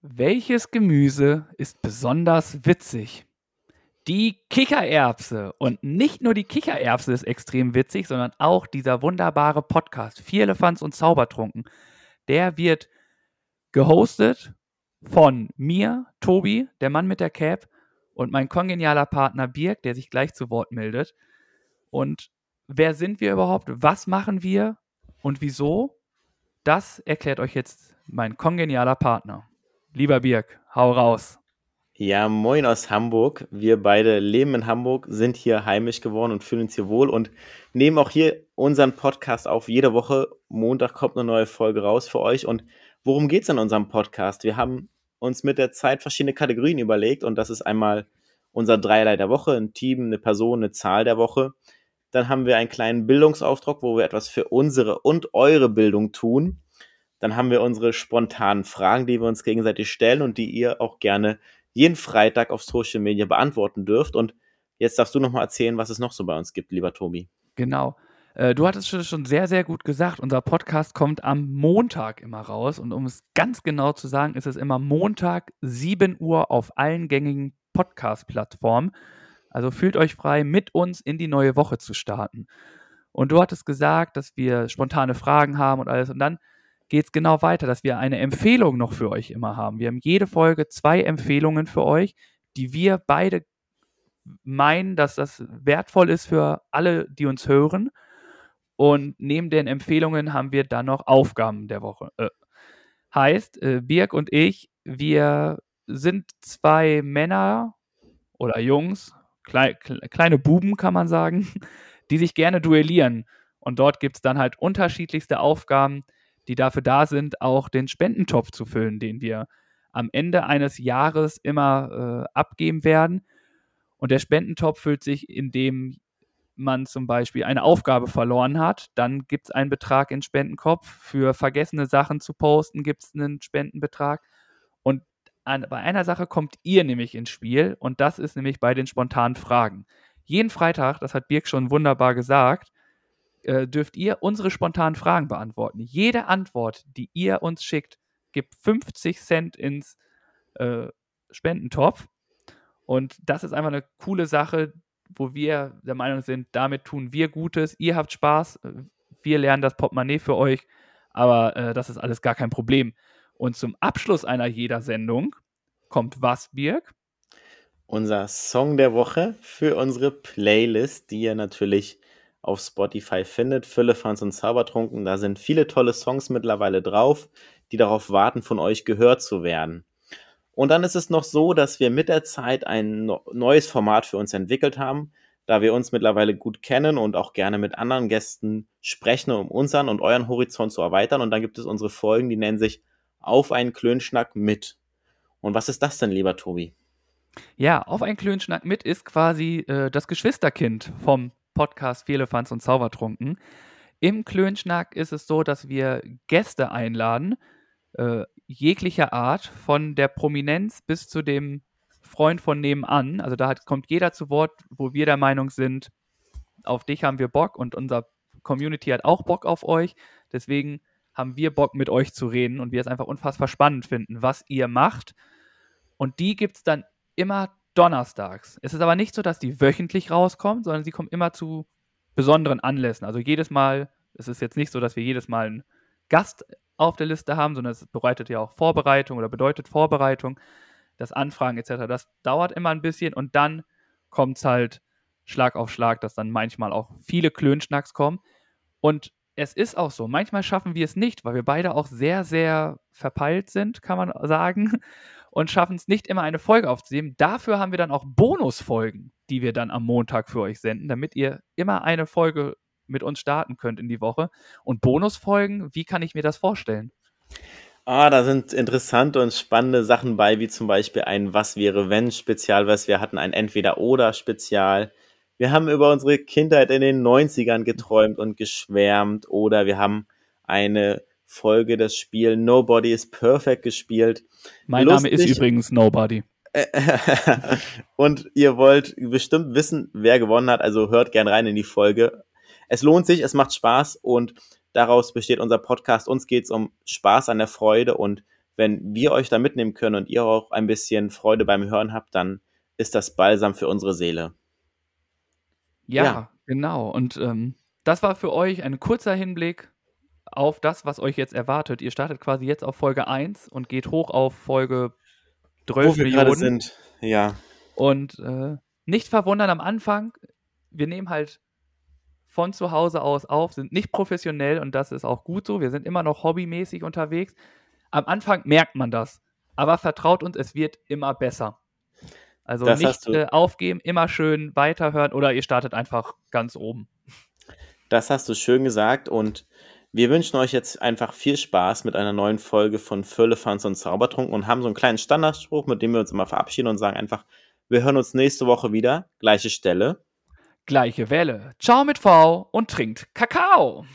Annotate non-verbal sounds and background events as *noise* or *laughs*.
Welches Gemüse ist besonders witzig? Die Kichererbse. Und nicht nur die Kichererbse ist extrem witzig, sondern auch dieser wunderbare Podcast Vier Elefants und Zaubertrunken. Der wird gehostet von mir, Tobi, der Mann mit der Cap, und mein kongenialer Partner Birk, der sich gleich zu Wort meldet. Und wer sind wir überhaupt? Was machen wir? Und wieso? Das erklärt euch jetzt mein kongenialer Partner. Lieber Birk, hau raus. Ja, moin aus Hamburg. Wir beide leben in Hamburg, sind hier heimisch geworden und fühlen uns hier wohl und nehmen auch hier unseren Podcast auf. Jede Woche, Montag kommt eine neue Folge raus für euch. Und worum geht es in unserem Podcast? Wir haben uns mit der Zeit verschiedene Kategorien überlegt und das ist einmal unser Dreierlei der Woche, ein Team, eine Person, eine Zahl der Woche. Dann haben wir einen kleinen Bildungsauftrag, wo wir etwas für unsere und eure Bildung tun. Dann haben wir unsere spontanen Fragen, die wir uns gegenseitig stellen und die ihr auch gerne jeden Freitag auf Social Media beantworten dürft. Und jetzt darfst du noch mal erzählen, was es noch so bei uns gibt, lieber Tobi. Genau. Äh, du hattest schon sehr, sehr gut gesagt, unser Podcast kommt am Montag immer raus. Und um es ganz genau zu sagen, ist es immer Montag, 7 Uhr auf allen gängigen Podcast-Plattformen. Also fühlt euch frei, mit uns in die neue Woche zu starten. Und du hattest gesagt, dass wir spontane Fragen haben und alles. Und dann geht es genau weiter, dass wir eine Empfehlung noch für euch immer haben. Wir haben jede Folge zwei Empfehlungen für euch, die wir beide meinen, dass das wertvoll ist für alle, die uns hören. Und neben den Empfehlungen haben wir dann noch Aufgaben der Woche. Äh, heißt, äh, Birg und ich, wir sind zwei Männer oder Jungs, klei kleine Buben kann man sagen, *laughs* die sich gerne duellieren. Und dort gibt es dann halt unterschiedlichste Aufgaben, die dafür da sind, auch den Spendentopf zu füllen, den wir am Ende eines Jahres immer äh, abgeben werden. Und der Spendentopf füllt sich, indem man zum Beispiel eine Aufgabe verloren hat. Dann gibt es einen Betrag in Spendenkopf. Für vergessene Sachen zu posten gibt es einen Spendenbetrag. Und an, bei einer Sache kommt ihr nämlich ins Spiel und das ist nämlich bei den spontanen Fragen. Jeden Freitag, das hat Birk schon wunderbar gesagt, äh, dürft ihr unsere spontanen Fragen beantworten. Jede Antwort, die ihr uns schickt, gibt 50 Cent ins äh, Spendentopf. Und das ist einfach eine coole Sache, wo wir der Meinung sind, damit tun wir Gutes. Ihr habt Spaß, wir lernen das Portemonnaie für euch, aber äh, das ist alles gar kein Problem. Und zum Abschluss einer jeder Sendung kommt was, Birg? Unser Song der Woche für unsere Playlist, die ihr natürlich auf Spotify findet. Füllefans und Zaubertrunken. Da sind viele tolle Songs mittlerweile drauf, die darauf warten, von euch gehört zu werden. Und dann ist es noch so, dass wir mit der Zeit ein neues Format für uns entwickelt haben, da wir uns mittlerweile gut kennen und auch gerne mit anderen Gästen sprechen, um unseren und euren Horizont zu erweitern. Und dann gibt es unsere Folgen, die nennen sich Auf einen Klönschnack mit. Und was ist das denn, lieber Tobi? Ja, Auf einen Klönschnack mit ist quasi äh, das Geschwisterkind vom Podcast Vierlefanz und Zaubertrunken. Im Klönschnack ist es so, dass wir Gäste einladen, äh, jeglicher Art, von der Prominenz bis zu dem Freund von nebenan. Also da hat, kommt jeder zu Wort, wo wir der Meinung sind, auf dich haben wir Bock und unser Community hat auch Bock auf euch. Deswegen haben wir Bock, mit euch zu reden und wir es einfach unfassbar spannend finden, was ihr macht. Und die gibt es dann immer donnerstags. Es ist aber nicht so, dass die wöchentlich rauskommt, sondern sie kommen immer zu besonderen Anlässen. Also jedes Mal, es ist jetzt nicht so, dass wir jedes Mal einen Gast auf der Liste haben, sondern es bereitet ja auch Vorbereitung oder bedeutet Vorbereitung, das Anfragen etc. Das dauert immer ein bisschen und dann kommt es halt Schlag auf Schlag, dass dann manchmal auch viele Klönschnacks kommen. Und es ist auch so, manchmal schaffen wir es nicht, weil wir beide auch sehr, sehr verpeilt sind, kann man sagen und schaffen es nicht immer eine Folge aufzunehmen. Dafür haben wir dann auch Bonusfolgen, die wir dann am Montag für euch senden, damit ihr immer eine Folge mit uns starten könnt in die Woche. Und Bonusfolgen, wie kann ich mir das vorstellen? Ah, da sind interessante und spannende Sachen bei, wie zum Beispiel ein Was wäre wenn Spezial, was wir hatten, ein Entweder-Oder Spezial. Wir haben über unsere Kindheit in den 90ern geträumt und geschwärmt oder wir haben eine Folge das Spiel Nobody is Perfect gespielt. Mein Lustig. Name ist übrigens Nobody. *laughs* und ihr wollt bestimmt wissen, wer gewonnen hat, also hört gern rein in die Folge. Es lohnt sich, es macht Spaß und daraus besteht unser Podcast. Uns geht es um Spaß an der Freude und wenn wir euch da mitnehmen können und ihr auch ein bisschen Freude beim Hören habt, dann ist das Balsam für unsere Seele. Ja, ja. genau. Und ähm, das war für euch ein kurzer Hinblick auf das, was euch jetzt erwartet. Ihr startet quasi jetzt auf Folge 1 und geht hoch auf Folge 12 Wo wir Millionen. gerade sind, ja. Und äh, nicht verwundern am Anfang, wir nehmen halt von zu Hause aus auf, sind nicht professionell und das ist auch gut so. Wir sind immer noch hobbymäßig unterwegs. Am Anfang merkt man das, aber vertraut uns, es wird immer besser. Also Das nicht äh, aufgeben, immer schön weiterhören oder ihr startet einfach ganz oben. Das hast du schön gesagt und wir wünschen euch jetzt einfach viel Spaß mit einer neuen Folge von Firlefanz und Zaubertrunken und haben so einen kleinen Standardspruch, mit dem wir uns immer verabschieden und sagen einfach, wir hören uns nächste Woche wieder, gleiche Stelle. Gleiche Welle. Ciao mit V und trinkt Kakao.